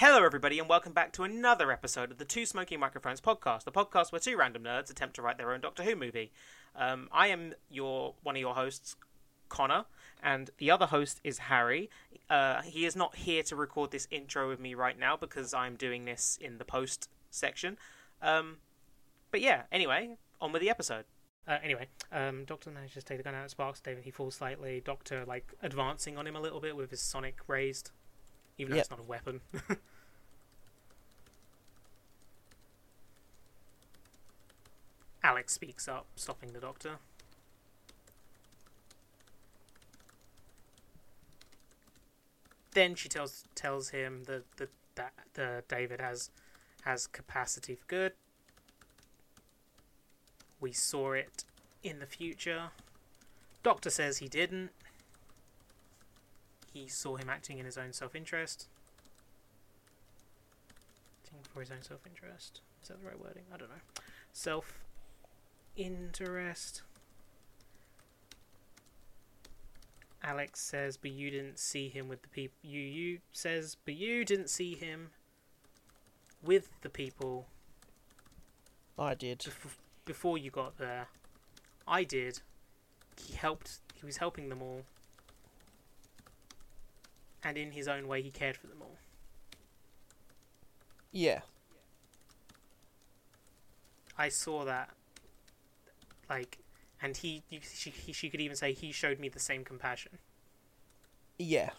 Hello, everybody, and welcome back to another episode of the Two Smoking Microphones podcast, the podcast where two random nerds attempt to write their own Doctor Who movie. Um, I am your one of your hosts, Connor, and the other host is Harry. Uh, he is not here to record this intro with me right now because I'm doing this in the post section. Um, but yeah, anyway, on with the episode. Uh, anyway, um, Doctor manages to take the gun out of Sparks. David, he falls slightly. Doctor, like, advancing on him a little bit with his sonic raised, even though Yep. it's not a weapon. Alex speaks up, stopping the Doctor. Then she tells tells him that that that the David has has capacity for good. We saw it in the future. Doctor says he didn't. He saw him acting in his own self interest. Acting for his own self interest. Is that the right wording? I don't know. Self interest. Alex says, but you didn't see him with the people. You you says, but you didn't see him with the people I did. bef- before you got there. I did. He helped. He was helping them all, and in his own way, he cared for them all. Yeah. I saw that. Like, and he, you, she, he, she could even say he showed me the same compassion. Yeah.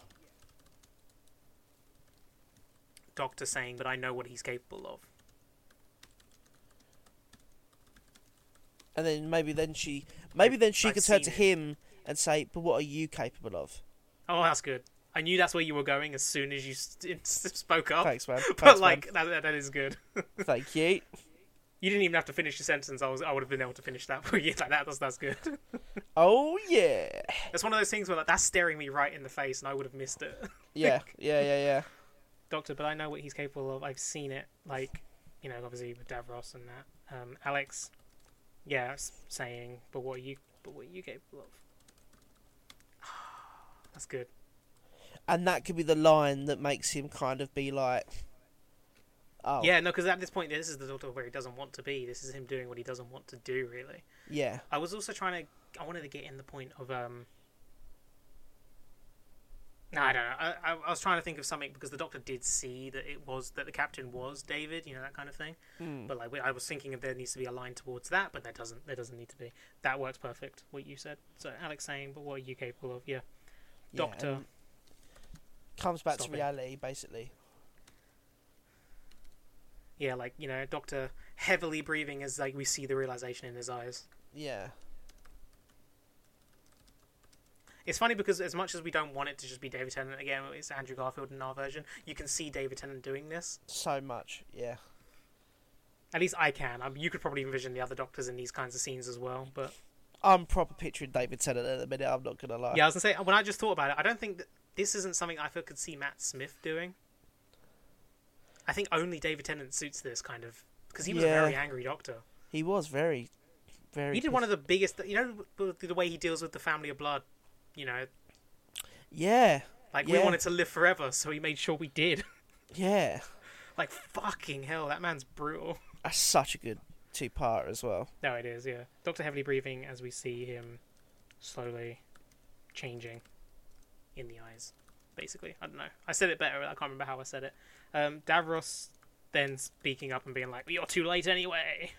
Doctor saying, but I know what he's capable of. And then maybe then she maybe then she I've could turn to him and say, "But what are you capable of?" Oh, that's good. I knew that's where you were going as soon as you st- spoke up. Thanks, man. but Thanks, like that, that is good. thank you. You didn't even have to finish your sentence. I was, I would have been able to finish that for you. Like that, that's that's good. Oh yeah, It's one of those things where like that's staring me right in the face, and I would have missed it. yeah, yeah, yeah, yeah. Doctor, but I know what he's capable of. I've seen it, like you know, obviously with Davros and that. Um, Alex, yeah, saying, but what are you, but what are you capable of? That's good. And that could be the line that makes him kind of be like, "Oh, Yeah, no, because at this point, this is the Doctor where he doesn't want to be. This is him doing what he doesn't want to do, really. yeah, I was also trying to. I wanted to get in the point of um. No, I don't know. I, I, I was trying to think of something because the Doctor did see that it was that the captain was David, you know that kind of thing. Mm. But like, I was thinking if there needs to be a line towards that, but there doesn't. There doesn't need to be. That works perfect. What you said. So Alex saying, but what are you capable of? Yeah. yeah, Doctor. comes back Stop to it. reality basically. Yeah, like you know, Doctor heavily breathing as like we see the realization in his eyes. Yeah, It's funny because as much as we don't want it to just be David Tennant again, it's Andrew Garfield in our version. You can see David Tennant doing this. so much. Yeah, At least I can. Um, you could probably envision the other Doctors in these kinds of scenes as well. But I'm proper picturing David Tennant at the minute. I'm not gonna lie. yeah, I was gonna say when I just thought about it, I don't think that this isn't something I feel could see Matt Smith doing. I think only David Tennant suits this kind of because he was Yeah. a very angry Doctor. he was very, very. He did one of the biggest. You know the way he deals with the family of blood. You know, Yeah, like we wanted to live forever, so he made sure we did. yeah. like fucking hell, that man's brutal. That's such a good two-part as well. No, it is, yeah. Doctor heavily breathing as we see him slowly changing in the eyes, basically. I don't know. I said it better, I can't remember how I said it. Um, Davros then speaking up and being like, You're too late anyway.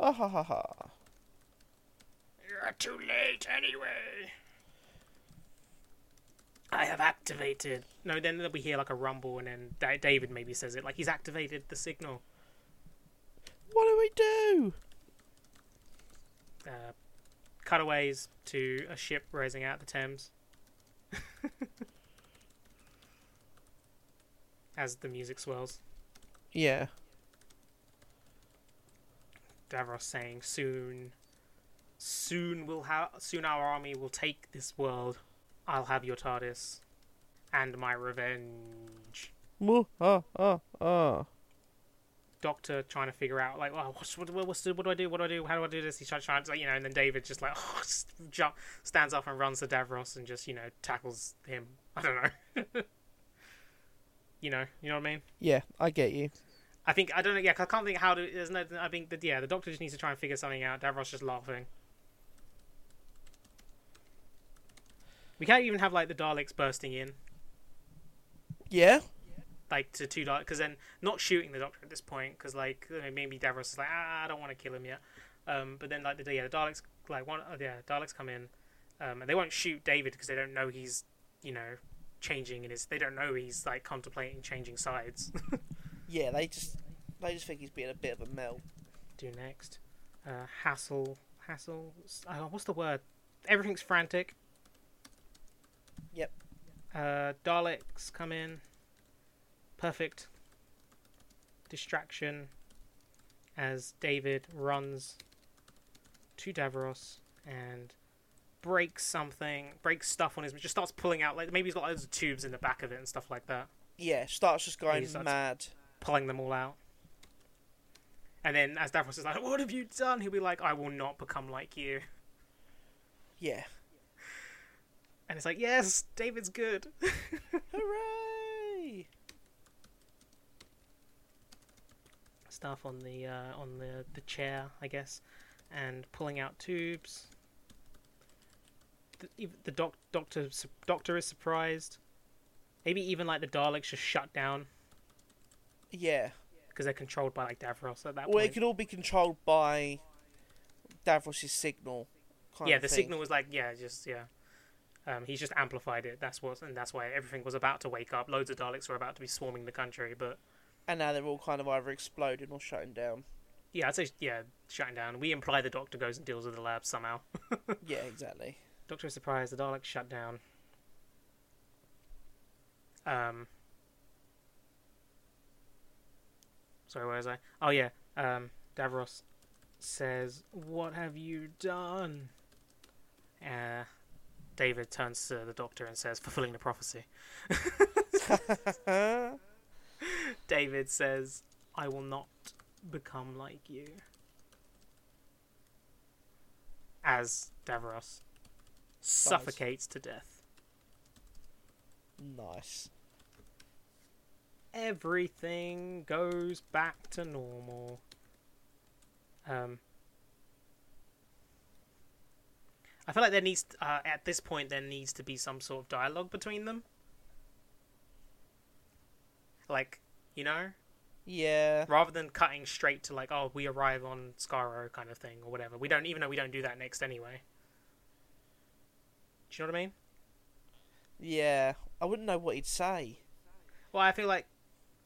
Ah ha ha ha. You're too late anyway. I have activated. No, then we hear like a rumble, and then Da- David maybe says it like he's activated the signal. What do we do? Uh, cutaways to a ship rising out the Thames. As the music swells, Yeah. Davros saying, "Soon, soon we'll have. Soon our army will take this world. I'll have your TARDIS, and my revenge." Woo, ah, ah. Doctor trying to figure out like, oh, what, what's the, what do I do? What do I do? How do I do this? He's trying, trying to, you know, and then David just like, oh, just jump, stands up and runs to Davros and just, you know, tackles him. I don't know. you know, you know what I mean. Yeah, I get you. I think I don't know. Yeah, 'cause I can't think how to. There's no. I think that yeah, the Doctor just needs to try and figure something out. Davros just laughing. We can't even have like the Daleks bursting in, Yeah, like to two Daleks, because then not shooting the Doctor at this point, because like maybe Davros is like, ah, I don't want to kill him yet. Um, but then like the yeah, the Daleks like one uh, yeah, Daleks come in, um, and they won't shoot David because they don't know he's you know changing and his. They don't know he's like contemplating changing sides. yeah. They just they just think he's being a bit of a melt. do next? Uh, hassle, hassle. Uh, what's the word? Everything's frantic. Yep. Uh, Daleks come in. Perfect distraction as David runs to Davros and breaks something, breaks stuff on his, just starts pulling out, like maybe he's got loads of tubes in the back of it and stuff like that. Yeah, starts just going starts- mad. pulling them all out. And then as Davros is like, What have you done? He'll be like, I will not become like you. Yeah. And it's like, Yes, David's good. Hooray! Stuff on the uh, on the, the chair, I guess, and pulling out tubes. The, the doc, doctor doctor is surprised. Maybe even like the Daleks just shut down Yeah. because they're controlled by like Davros at that Well, it could all be controlled by Davros' signal. Kind yeah, the thing. signal was like, yeah, just yeah. Um, he's just amplified it. That's what, and that's why everything was about to wake up. Loads of Daleks were about to be swarming the country, but And now they're all kind of either exploding or shutting down. yeah, I'd say yeah, shutting down. We imply the Doctor goes and deals with the lab somehow. yeah, exactly. Doctor is surprised. The Daleks shut down. Um. Sorry, where was I? Oh yeah. Um. Davros says, "What have you done?" Uh, David turns to the Doctor and says, "Fulfilling the prophecy." David says, "I will not become like you." As Davros suffocates to death. nice. Everything goes back to normal. Um, I feel like there needs, uh, at this point, there needs to be some sort of dialogue between them. Like, you know, Yeah. rather than cutting straight to like, oh, we arrive on Skaro kind of thing or whatever. We don't, even though we don't do that next anyway. Do you know what I mean? Yeah. I wouldn't know what he'd say. Well, I feel like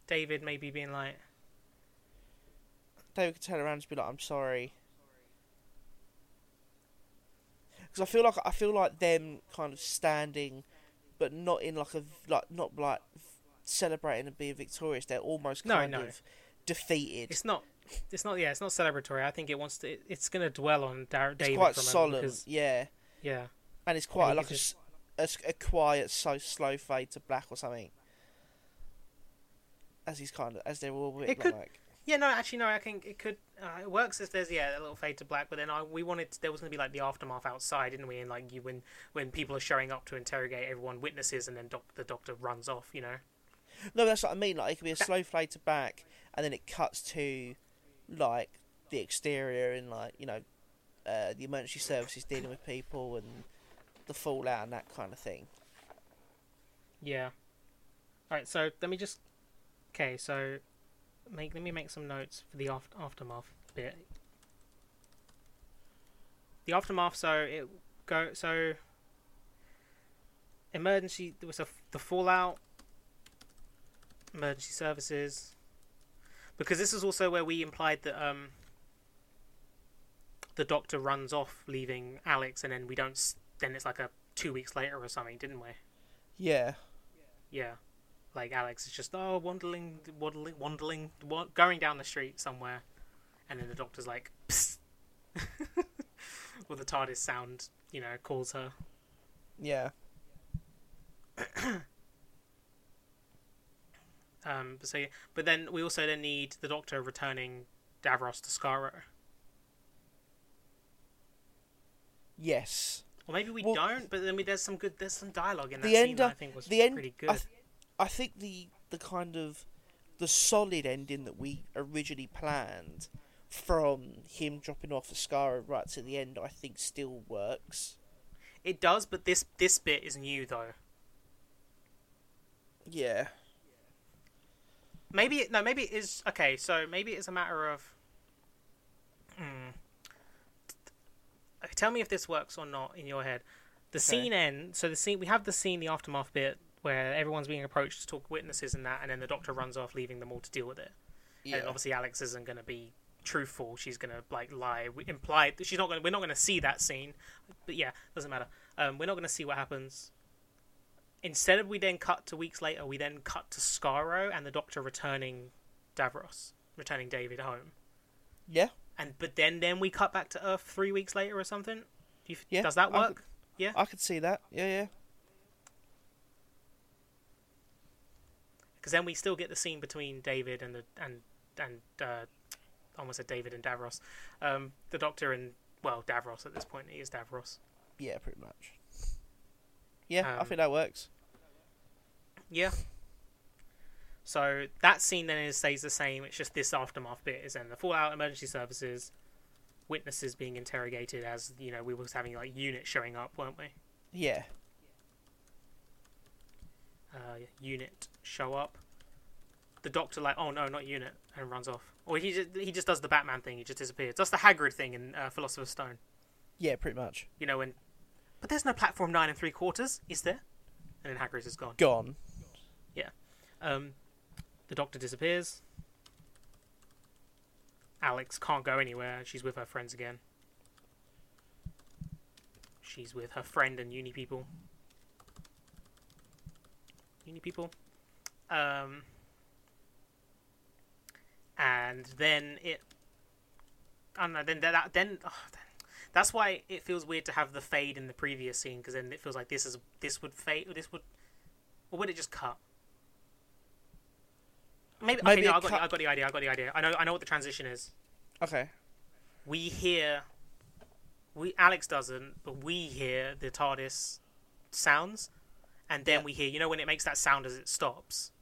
David maybe being like, David could turn around and be like, "I'm sorry." Because I feel like I feel like them kind of standing, but not in like a like not like celebrating and being victorious. They're almost kind no. of defeated. it's not, it's not, yeah, it's not celebratory. I think it wants to, it, it's going to dwell on Dar- It's David quite for a moment solemn, because, yeah, yeah, and it's quite like a, a a quiet, so slow fade to black or something. As he's kind of as they're all a bit It could- like yeah. No, actually, no. I think it could. Uh, it works if there's yeah a little fade to black, but then I, we wanted there was going to be like the aftermath outside, didn't we? And like you when when people are showing up to interrogate everyone, witnesses, and then doc, the doctor runs off. You know. No, that's what I mean. Like it could be a That- slow fade to back, and then it cuts to like the exterior and like you know uh, the emergency services dealing with people and the fallout and that kind of thing. Yeah. All right. So let me just. Okay. So, make let me make some notes for the aft- aftermath bit. The aftermath. So it go. So. Emergency. There was a the fallout. Emergency services. Because this is also where we implied that um. The doctor runs off, leaving Alex, and then we don't. Then it's like a two weeks later or something, didn't we? Yeah, Yeah. Like Alex is just oh wandering, waddling, wandering, wa- going down the street somewhere, and then the doctor's like, Psst. or the TARDIS sound, you know, calls her. yeah, Um, so, but then we also then need the Doctor returning Davros to Skaro, yes. Or maybe we Well- don't. But then we, there's some good, there's some dialogue in that The scene end that I think was the end- pretty I good. th- I think the the kind of the solid ending that we originally planned from him dropping off Ascara right to the end, I think still works. It does, but this this bit is new though. Yeah. Maybe no, maybe it is okay. So maybe it's a matter of. Tell me if this works or not in your head. The Okay. scene ends. So the scene we have the scene, the aftermath bit where everyone's being approached to talk witnesses and that, and then the doctor runs off, leaving them all to deal with it. Yeah. And obviously Alex isn't going to be truthful. She's going to like lie, we imply she's not going. We're not going to see that scene, but yeah, doesn't matter. Um, we're not going to see what happens. Instead of we then cut to weeks later, we then cut to Skaro and the Doctor returning Davros, returning David home, yeah. And but then then we cut back to Earth three weeks later or something. Do you, Yeah, does that I work? Yeah. I could see that. Yeah, yeah. Because then we still get the scene between David and the and and uh, almost a David and Davros, um, the Doctor and well Davros at this point he is Davros. Yeah, pretty much. Yeah, I Um, think that works. Yeah. So that scene then is, stays the same. It's just this aftermath bit is then the Fallout emergency services, witnesses being interrogated as you know we was having like units showing up, weren't we? Yeah. Uh, unit show up. The Doctor like oh no not unit and runs off. Or he just, he just does the Batman thing. He just disappears. That's the Hagrid thing in uh, Philosopher's Stone. Yeah, pretty much. You know when. But there's no platform nine and three quarters, is there? And then Hagrid is gone. Gone. Yeah. Um, the doctor disappears. Alex can't go anywhere. She's with her friends again. She's with her friend and uni people. Uni people. Um, and then it. I don't know. Then that then. oh, that's why it feels weird to have the fade in the previous scene because then it feels like this is this would fade. This would, or would it just cut? Maybe, Maybe okay, no, I got, I got the idea. I got the idea. I know. I know what the transition is. Okay. We hear. We Alex doesn't, but we hear the TARDIS sounds, and then Yeah. we hear. You know when it makes that sound as it stops.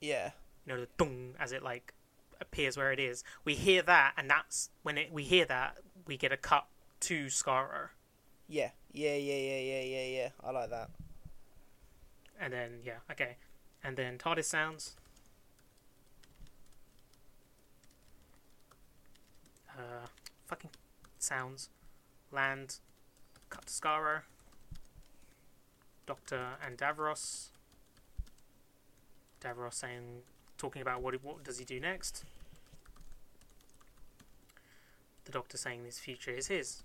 Yeah. You know the dung as it like appears where it is. We hear that, and that's when it, we hear that we get a cut to Skaro, Yeah. Yeah, yeah, yeah, yeah, yeah, yeah. I like that. and then yeah, okay, and then TARDIS sounds. Uh, fucking sounds. Land. Cut to Skaro. Doctor and Davros. Davros saying, talking about what what does he do next. The Doctor saying his future is his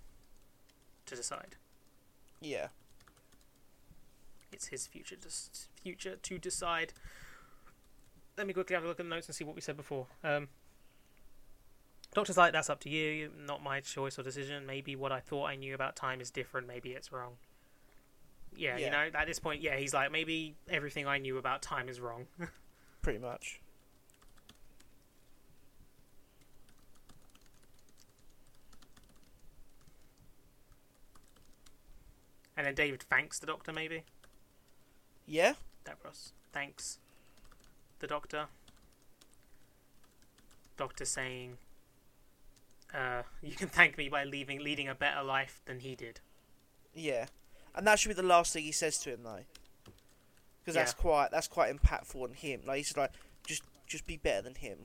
to decide. Yeah. It's his future to future to decide. Let me quickly have a look at the notes and see what we said before. Um, Doctor's like, that's up to you, not my choice or decision. Maybe what I thought I knew about time is different. Maybe it's wrong. Yeah, you know, at this point, yeah, he's like, maybe everything I knew about time is wrong. Pretty much. and then David thanks the Doctor, maybe. Yeah. Davros thanks the Doctor. Doctor saying, uh, "You can thank me by leaving, leading a better life than he did." Yeah. And that should be the last thing he says to him, though. Because that's quite that's quite impactful on him. Like he's like, just just be better than him.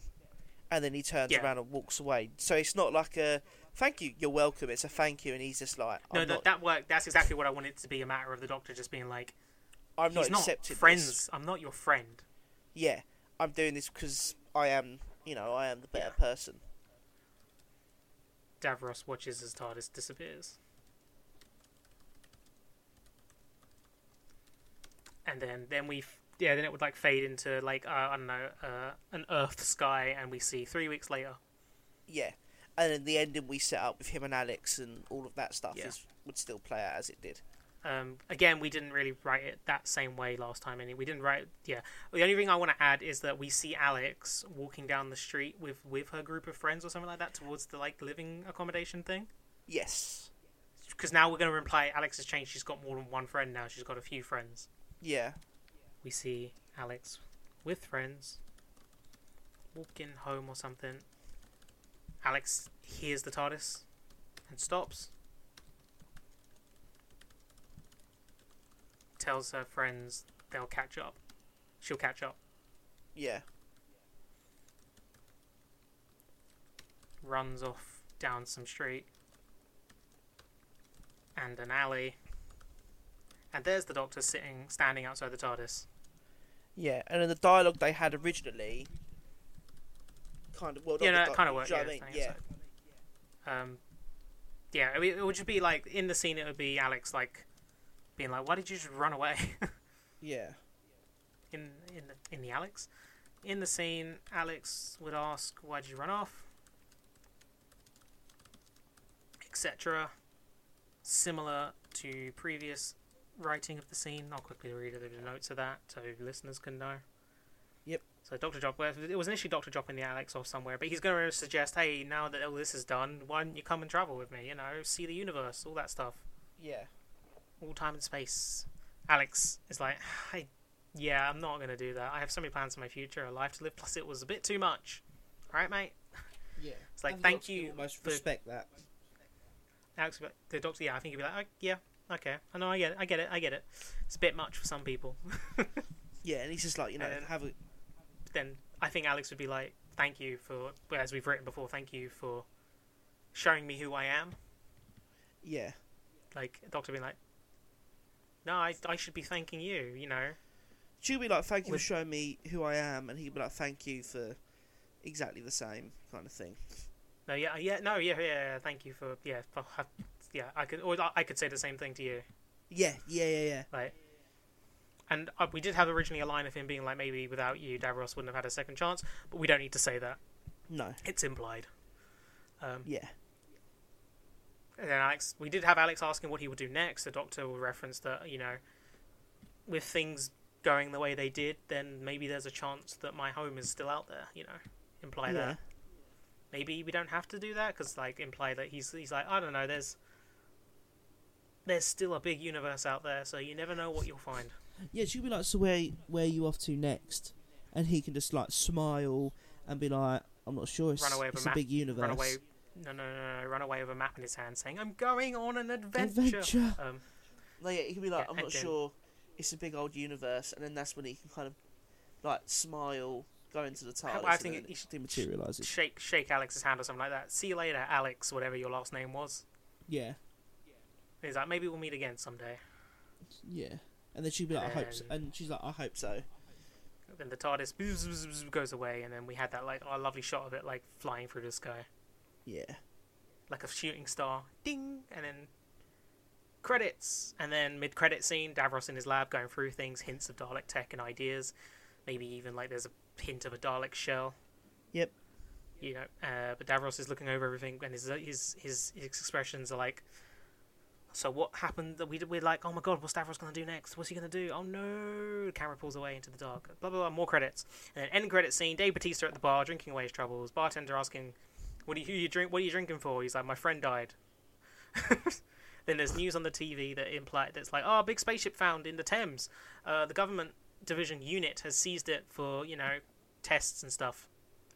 And then he turns Yeah. around and walks away. So it's not like a thank you, you're welcome. It's a thank you, and he's just like, No, I'm that not, that worked. That's exactly what I wanted to be a matter of the Doctor just being like, I'm not "He's not accepting friends. this. I'm not your friend." Yeah, I'm doing this because I am, you know, I am the better Yeah. person. Davros watches as TARDIS disappears. And then, then we, f- yeah, then it would like fade into like uh, I don't know, uh, an Earth sky, and we see three weeks later. Yeah. And then the ending we set up with him and Alex and all of that stuff Yeah. is would still play out as it did. Um, again, we didn't really write it that same way last time. Any, we didn't write. Yeah, the only thing I want to add is that we see Alex walking down the street with with her group of friends or something like that towards the like living accommodation thing. Yes. Because now we're going to imply Alex has changed. She's got more than one friend now. She's got a few friends. Yeah. we see Alex with friends, walking home or something. Alex hears the TARDIS and stops. Tells her friends they'll catch up. She'll catch up. Yeah. Runs off down some street and an alley. And there's the Doctor sitting, standing outside the TARDIS. Yeah, and in the dialogue they had originally, kind of well, yeah, no, kind of you Yeah, know what I mean? standing outside. Um, yeah, I mean, it would just be like in the scene. It would be Alex like being like, "Why did you just run away?" yeah, in in the in the Alex, in the scene, Alex would ask, "Why did you run off?" Etc. Similar to previous writing of the scene. I'll quickly read little notes of that so listeners can know. Yep. So Doctor Drop, it was initially Doctor dropping the Alex or somewhere, but he's going to suggest, hey, now that all this is done, why don't you come and travel with me? You know, see the universe, all that stuff, yeah, all time and space. Alex is like, hey, yeah, I'm not going to do that. I have so many plans for my future, a life to live. Plus, it was a bit too much. All right, mate. yeah. It's like, And thank you for- respect that. Alex, the doctor, yeah, I think he'd be like, oh, yeah, okay, I know, I get it, I get it, I get it. It's a bit much for some people. Yeah, and he's just like you know And- have a then I think Alex would be like, thank you for, as we've written before, thank you for showing me who I am. yeah, Like, Doctor being like, no, I, I should be thanking you, you know. she'll be like thank you With- for showing me who I am, and he'd be like thank you for exactly the same kind of thing. No, yeah, yeah, no, yeah, yeah, yeah thank you for, yeah, for, yeah, I could, or I could say the same thing to you. Yeah, yeah, yeah, yeah. Like, and uh, we did have originally a line of him being like, maybe without you, Davros wouldn't have had a second chance, but we don't need to say that. No, It's implied. Um, yeah, And then Alex, we did have Alex asking what he would do next. The doctor will reference that, you know, with things going the way they did, then maybe there's a chance that my home is still out there. You know, imply yeah, that. Maybe we don't have to do that because, like, imply that he's he's like, I don't know. There's there's still a big universe out there, so you never know what you'll find. yeah. She'll be like, so where where you off to next? And he can just like smile and be like, I'm not sure. It's, Run away with a a big universe. Run away. No, no, no, no. Run away with a map in his hand, saying, "I'm going on an adventure." Adventure. Um, No, yeah, he can be like, Yeah, I'm not then- sure. It's a big old universe, and then that's when he can kind of like smile, go into the TARDIS. I think then it- he should- dematerializes. shake shake Alex's hand or something like that. See you later, Alex, whatever your last name was. Yeah, And he's like, maybe we'll meet again someday. yeah. And then she'd be like, I hope, so. And- and she's like, I hope so. Then the TARDIS goes away, and then we had that like oh, lovely shot of it like flying through the sky, Yeah, like a shooting star, ding, and then credits, and then mid-credit scene, Davros in his lab going through things, hints of Dalek tech and ideas, maybe even like there's a hint of a Dalek shell. Yep. You know, uh, but Davros is looking over everything, and his his his, his expressions are like. So what happened? That we we're like, oh my god, what's Davros gonna do next? What's he gonna do? Oh no! The camera pulls away into the dark. Blah blah blah. More credits. And then end credit scene. Dave Batista at the bar drinking away his troubles. Bartender asking, "What do you, you drink? What are you drinking for?" He's like, "My friend died." then there's news on the TV that imply that's like, "Oh, big spaceship found in the Thames. Uh, the government division unit has seized it for you know tests and stuff."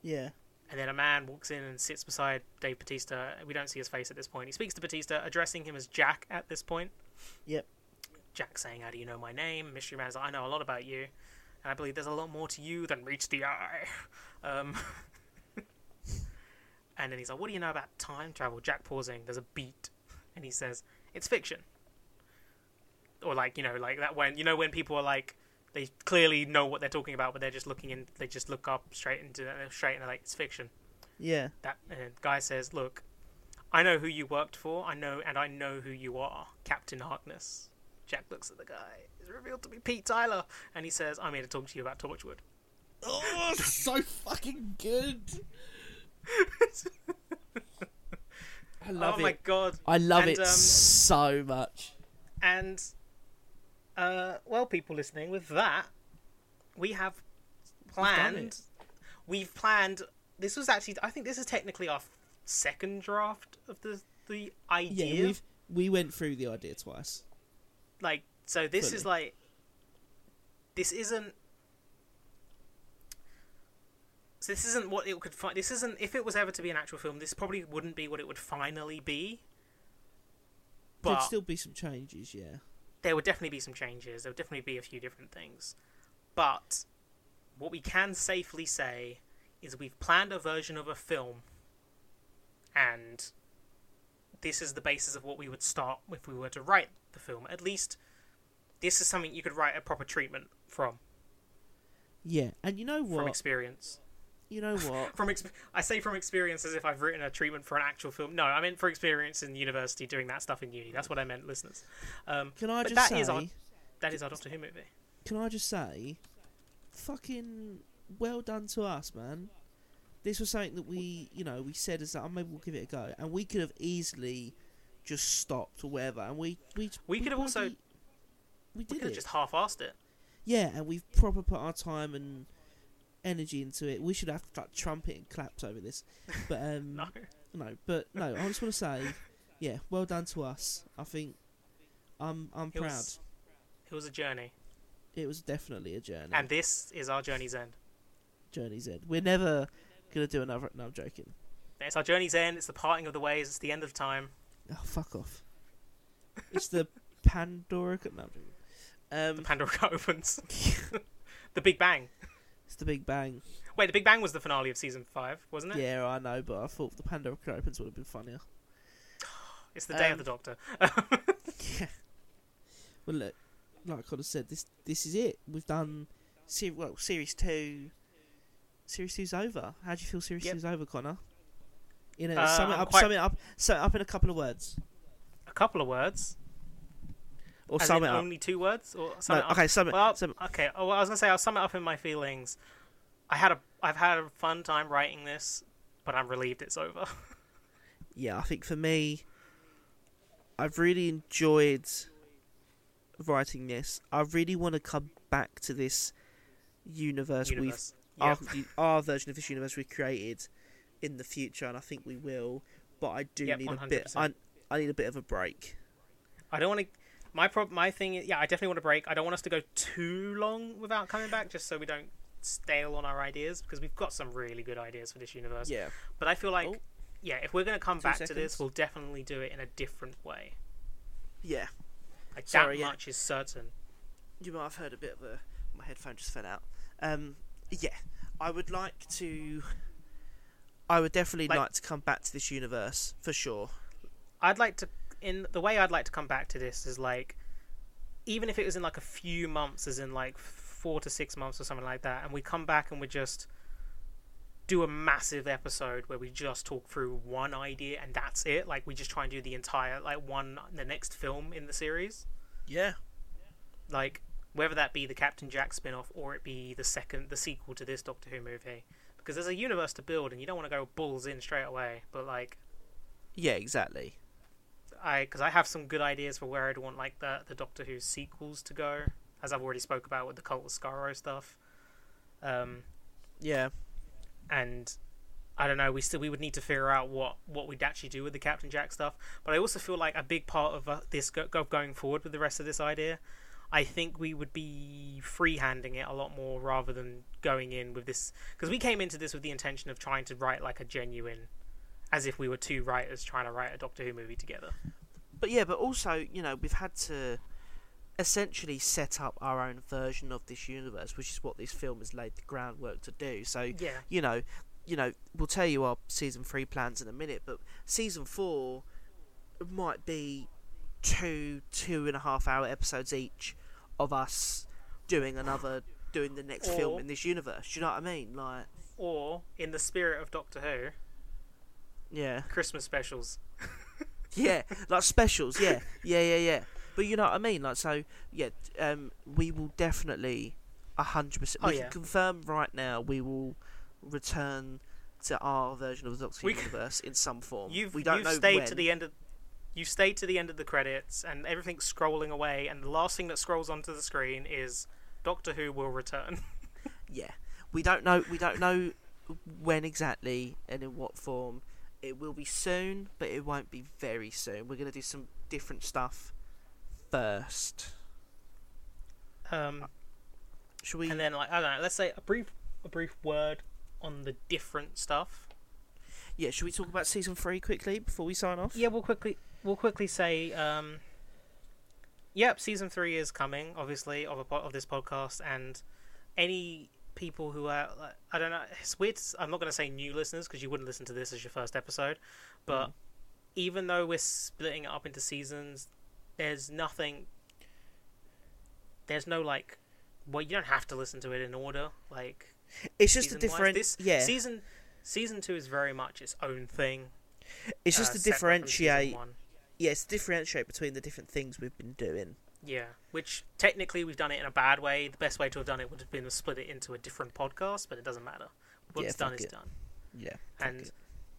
yeah, And then a man walks in and sits beside Dave Batista. We don't see his face at this point. He speaks to Batista, addressing him as Jack at this point. Yep. Jack saying, How do you know my name? Mystery Man's like, I know a lot about you. And I believe there's a lot more to you than reach the eye. Um, and then he's like, What do you know about time travel? Jack pausing. There's a beat. And he says, It's fiction. Or like, you know, like that when, you know, when people are like, they clearly know what they're talking about, but they're just looking in, they just look up straight into, uh, straight and they're like, It's fiction yeah, that and guy says, "Look, I know who you worked for. I know, and I know who you are, Captain Harkness." Jack looks at the guy. It's revealed to be Pete Tyler, and he says, "I'm here to talk to you about Torchwood." Oh, so fucking good. I love oh my it. god! I love And, it um, so much. And, uh, well, people listening, with that, we have planned. it. We've planned. This was actually, I think, this is technically our second draft of the the idea. Yeah, we've we went through the idea twice. like so this is like this isn't So this isn't what it could. Fi- this isn't. If it was ever to be an actual film, this probably wouldn't be what it would finally be. There'd still be some changes, yeah. there would definitely be some changes. There would definitely be a few different things. But what we can safely say is we've planned a version of a film, and this is the basis of what we would start if we were to write the film. At least this is something you could write a proper treatment from, Yeah, and you know what? from experience. You know what? From ex- I say from experience as if I've written a treatment for an actual film. No, I meant for experience in university doing that stuff in uni. That's what I meant, listeners. Um, Can I just that say? is our- that is our Doctor Who movie. Can I just say? Fucking well done to us, man. This was something that we, you know, we said as that. Oh, maybe we'll give it a go, and we could have easily just stopped or whatever, and we we We could have also- we We did could have it. just half-assed it. Yeah, and we've proper put our time and energy into it. We should have like trumpet and claps over this, but um, No. no, but no. I just want to say, yeah, well done to us. I think I'm I'm It proud. was, it was a journey, It was definitely a journey. and this is our journey's end. journey's end. We're never gonna do another. No, I'm joking. It's our journey's end. It's the parting of the ways. It's the end of time. Oh, fuck off. It's the Pandora. No, I'm joking. The Um, Pandora opens. the Big Bang. It's the Big Bang. Wait, the Big Bang was the finale of season five, wasn't it? Yeah, I know, but I thought the Pandora opens would have been funnier. It's the day Um, of the Doctor. Yeah. Well, look, like I could have said, this this is it. We've done, ser- well, series two. Series two's over. How do you feel? Series Yep. two's over, Connor. You know, Uh, sum it I'm up. quite- Sum it up. Sum it up in a couple of words, a couple of words. Or As sum it up. only two words, or sum No, it up? okay, sum it. Well, sum, okay. Oh, well, I was gonna say I'll sum it up in my feelings. I had a, I've had a fun time writing this, but I'm relieved it's over. yeah, I think for me, I've really enjoyed writing this. I really want to come back to this universe, Universe. we've our, our version of this universe we created in the future, and I think we will. But I do Yep, need a bit. I I need a bit of a break. I don't want to. My prob- my thing is, yeah, I definitely want to break. I don't want us to go too long without coming back, just so we don't stale on our ideas, because we've got some really good ideas for this universe. Yeah, But I feel like, Oh. yeah, if we're gonna come Two back to this, we'll definitely do it in a different way. yeah. Like Sorry, that yeah. much is certain. You might have heard a bit of a. My headphone just fell out. Um, yeah, I would like to. I would definitely Like- like to come back to this universe for sure. I'd like to, in the way I'd like to come back to this is like, even if it was in like a few months, as in like four to six months or something like that, and we come back and we just do a massive episode where we just talk through one idea and that's it. Like we just try and do the entire like one the next film in the series. Yeah. Like whether that be the Captain Jack spin-off or it be the second the sequel to this Doctor Who movie. Because there's a universe to build and you don't want to go balls in straight away, but like Yeah, exactly. I because I have some good ideas for where I'd want like the the Doctor Who sequels to go, as I've already spoke about with the Cult of Skaro stuff. Um, Yeah. and I don't know, we still we would need to figure out what what we'd actually do with the Captain Jack stuff. But I also feel like a big part of uh, this go, go going forward with the rest of this idea, I think we would be freehanding it a lot more rather than going in with this because we came into this with the intention of trying to write like a genuine, as if we were two writers trying to write a Doctor Who movie together. But yeah, but also, you know, we've had to essentially set up our own version of this universe, which is what this film has laid the groundwork to do. So, Yeah. you know, you know, we'll tell you our season three plans in a minute, but season four might be two two and a half hour episodes each of us doing another doing the next film in this universe. Do you know what I mean? Like, or in the spirit of Doctor Who, yeah, Christmas specials. yeah, like specials. Yeah, yeah, yeah, yeah. But you know what I mean? Like, so yeah, um, we will definitely a hundred percent. Oh, We yeah. can confirm right now. We will return to our version of the Doctor Who We universe in some form. You've we don't you've know stayed when. to the end of you stayed to the end of the credits and everything's scrolling away and the last thing that scrolls onto the screen is Doctor Who will return. Yeah, we don't know. We don't know when exactly and in what form. It will be soon, but it won't be very soon. We're gonna do some different stuff first. Um, Should we? and then like I don't know, let's say a brief a brief word on the different stuff. Yeah, should we talk about season three quickly before we sign off? Yeah, we'll quickly we'll quickly say, um, yep, season three is coming, obviously, of a of this podcast, and any people who are like, I don't know, it's weird. I'm not going to say new listeners because you wouldn't listen to this as your first episode, but Mhm. even though we're splitting it up into seasons, there's nothing. There's no like, well, you don't have to listen to it in order, like It's just a different. This yeah, season season two is very much its own thing. it's just uh, to separate from season differentiate. one. Yeah, differentiate between the different things we've been doing. Yeah, which technically we've done it in a bad way. The best way to have done it would have been to split it into a different podcast, but it doesn't matter. What's Yeah, done is it. done. Yeah, And it.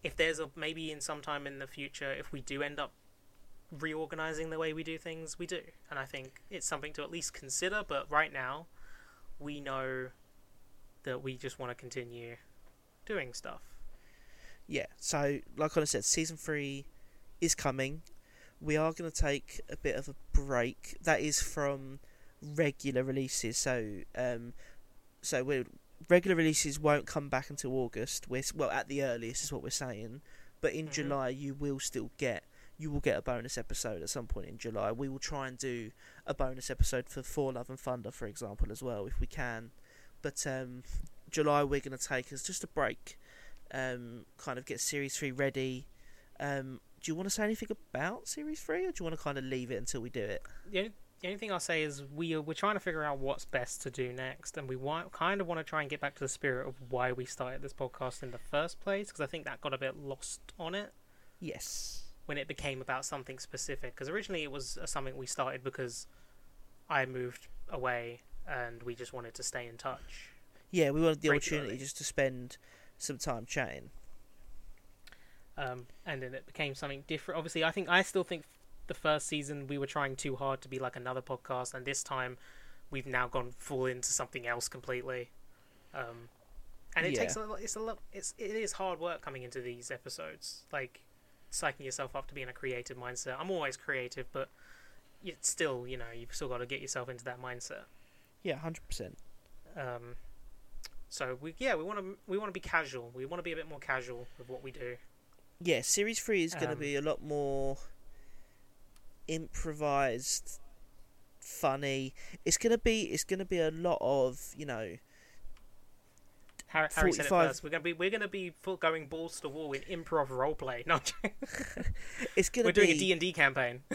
if there's a maybe in some time in the future, if we do end up reorganizing the way we do things, we do. And I think it's something to at least consider. But right now, we know that we just want to continue doing stuff. Yeah, so like I said, season three is coming. We are going to take a bit of a break. That is from regular releases. So, um, so we regular releases won't come back until August. We're well at the earliest is what we're saying. But in Mhm. July, you will still get you will get a bonus episode at some point in July. We will try and do a bonus episode for Thor Love and Thunder, for example, as well, if we can. But um, July we're going to take as just a break um, kind of get Series 3 ready. Um, do you want to say anything about Series 3 or do you want to kind of leave it until we do it? the only, the only thing I'll say is we are, we're trying to figure out what's best to do next, and we want kind of want to try and get back to the spirit of why we started this podcast in the first place, because I think that got a bit lost on it Yes. when it became about something specific. Because originally it was something we started because I moved away and we just wanted to stay in touch. Yeah, we wanted the Regularly. opportunity just to spend some time chatting. Um, and then it became something different. Obviously, I think I still think the first season we were trying too hard to be like another podcast, and this time we've now gone full into something else completely. Um, and it Yeah. takes a lot. It's a lot. It's it is hard work coming into these episodes, like psyching yourself up to be in a creative mindset. I'm always creative, but it's still, you know, you've still got to get yourself into that mindset. Yeah, 100%. Um, so we yeah we want to we want to be casual. We want to be a bit more casual with what we do. Yeah, Series 3 is going to Um, be a lot more improvised, funny. It's going to be it's going to be a lot of, you know, Harry, Harry said it first. We're gonna be we're gonna be going balls to the wall in improv roleplay. No, it's going to we're to be doing a D and D campaign.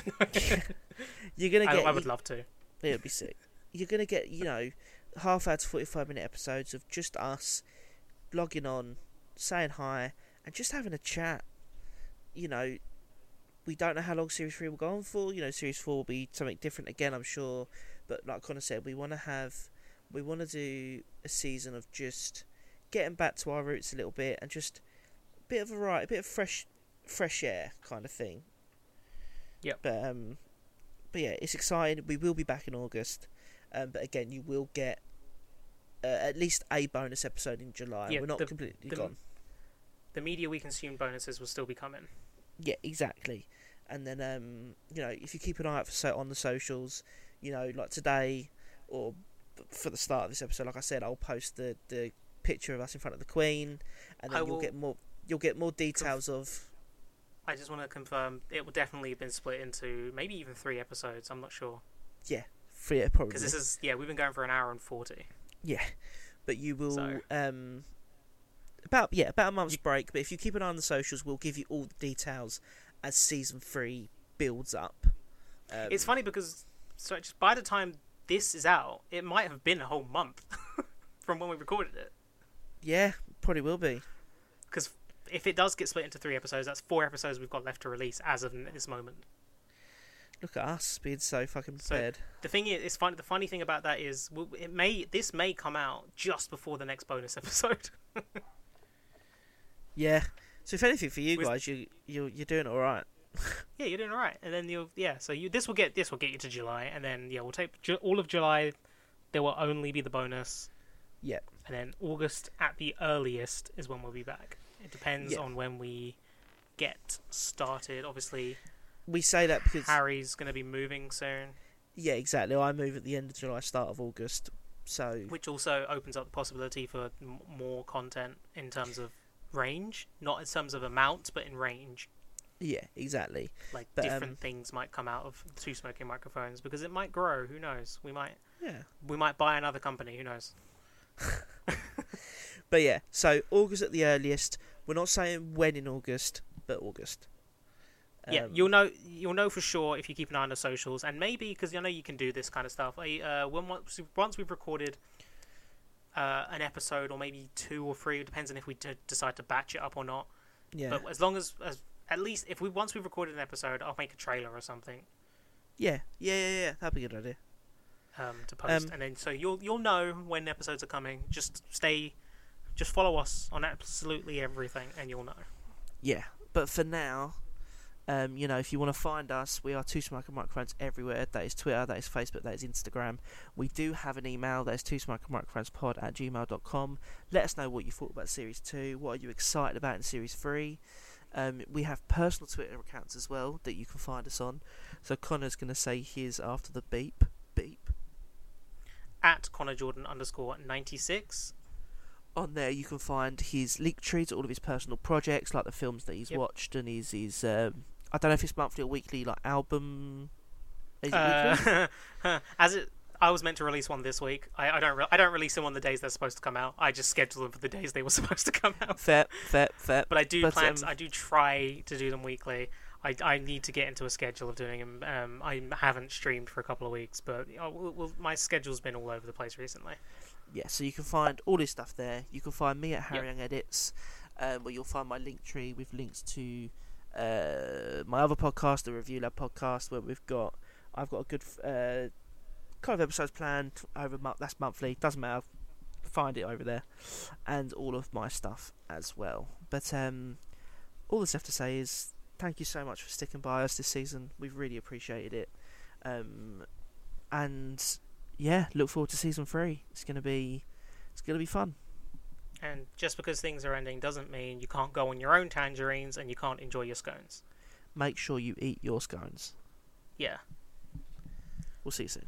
you're going to get I would love to. It would be sick. You're gonna get, you know, half hour to forty five minute episodes of just us logging on, saying hi, and just having a chat. You know, we don't know how long series three will go on for. You know, series four will be something different again, I'm sure. But like Connor said, we want to have, we want to do a season of just getting back to our roots a little bit and just a bit of a variety, a bit of fresh, fresh air kind of thing. Yep. But um, but yeah, it's exciting. We will be back in August. Um, but again, you will get uh, at least a bonus episode in July. Yeah, We're not the- completely the- gone. The media we consume bonuses will still be coming. Yeah, exactly. And then um, you know, if you keep an eye out for so on the socials, you know, like today or for the start of this episode, like I said, I'll post the the picture of us in front of the Queen, and I then you'll get more. You'll get more details of. I just want to confirm it will definitely have been split into maybe even three episodes. I'm not sure yeah, probably. because this is yeah we've been going for an hour and forty. Yeah, but you will So- um about yeah about a month's break. But if you keep an eye on the socials, we'll give you all the details as season three builds up. Um, it's funny because so just by the time this is out, it might have been a whole month from when we recorded it. Yeah, probably will be. Because if it does get split into three episodes, that's four episodes we've got left to release as of this moment. Look at us being so fucking So- The thing is, it's funny. The funny thing about that is, it may this may come out just before the next bonus episode. Yeah. So if anything for you With- guys, you you you're doing all right. yeah, you're doing all right. And then you'll yeah. So you this will get this will get you to July, and then yeah, we'll take Ju- all of July. There will only be the bonus. Yeah. And then August at the earliest is when we'll be back. It depends Yeah. on when we get started. Obviously, We say that because Harry's going to be moving soon. yeah, exactly. I move at the end of July, start of August. So which also opens up the possibility for m- more content in terms of range, not in terms of amount, but in range. yeah, exactly. Like But, different um, things might come out of two smoking microphones because it might grow. Who knows? We might Yeah. we might buy another company. Who knows? But yeah, so August at the earliest. We're not saying when in August, but August. yeah, Um, you'll know you'll know for sure if you keep an eye on the socials, and maybe because I know you can do this kind of stuff. I, uh, when once once we've recorded uh, an episode, or maybe two or three, it depends on if we d- decide to batch it up or not. Yeah. But as long as, as at least if we once we've recorded an episode, I'll make a trailer or something yeah, yeah, yeah, yeah. That'd be a good idea. um, to post, Um, and then so you'll you'll know when episodes are coming. Just stay, just follow us on absolutely everything, and you'll know. Yeah, but for now, um, you know, if you want to find us, we are Two Smoker Microphones everywhere. That is Twitter, that is Facebook, that is Instagram. We do have an email, that is Two Smoker Microphones Pod at gmail.com. Let us know what you thought about Series 2. What are you excited about in Series 3? Um, we have personal Twitter accounts as well that you can find us on. So Connor's going to say his after the beep. Beep. At Connor Jordan underscore ninety six. on there you can find his link trees, all of his personal projects, like the films that he's Yep. watched, and his his um, I don't know if it's monthly or weekly, like album. Is it weekly? Uh, as it, I was meant to release one this week. I, I don't. Re- I don't release them on the days they're supposed to come out. I just schedule them for the days they were supposed to come out. Fair, fair, fair. But I do But, plan. um, I do try to do them weekly. I, I need to get into a schedule of doing them. Um, I haven't streamed for a couple of weeks, but uh, well, well, my schedule's been all over the place recently. Yeah, so you can find all this stuff there. You can find me at Yep. Harry Young Edits, um, where you'll find my link tree with links to uh, my other podcast, the Review Lab podcast, where we've got I've got a good uh, kind of episodes planned over month. That's monthly. Doesn't matter. Find it over there, and all of my stuff as well. But um, all that's left to say is thank you so much for sticking by us this season. We've really appreciated it. Um, and yeah, look forward to season three. It's gonna be it's gonna be fun. And just because things are ending doesn't mean you can't go on your own tangerines and you can't enjoy your scones. Make sure you eat your scones. Yeah. We'll see you soon.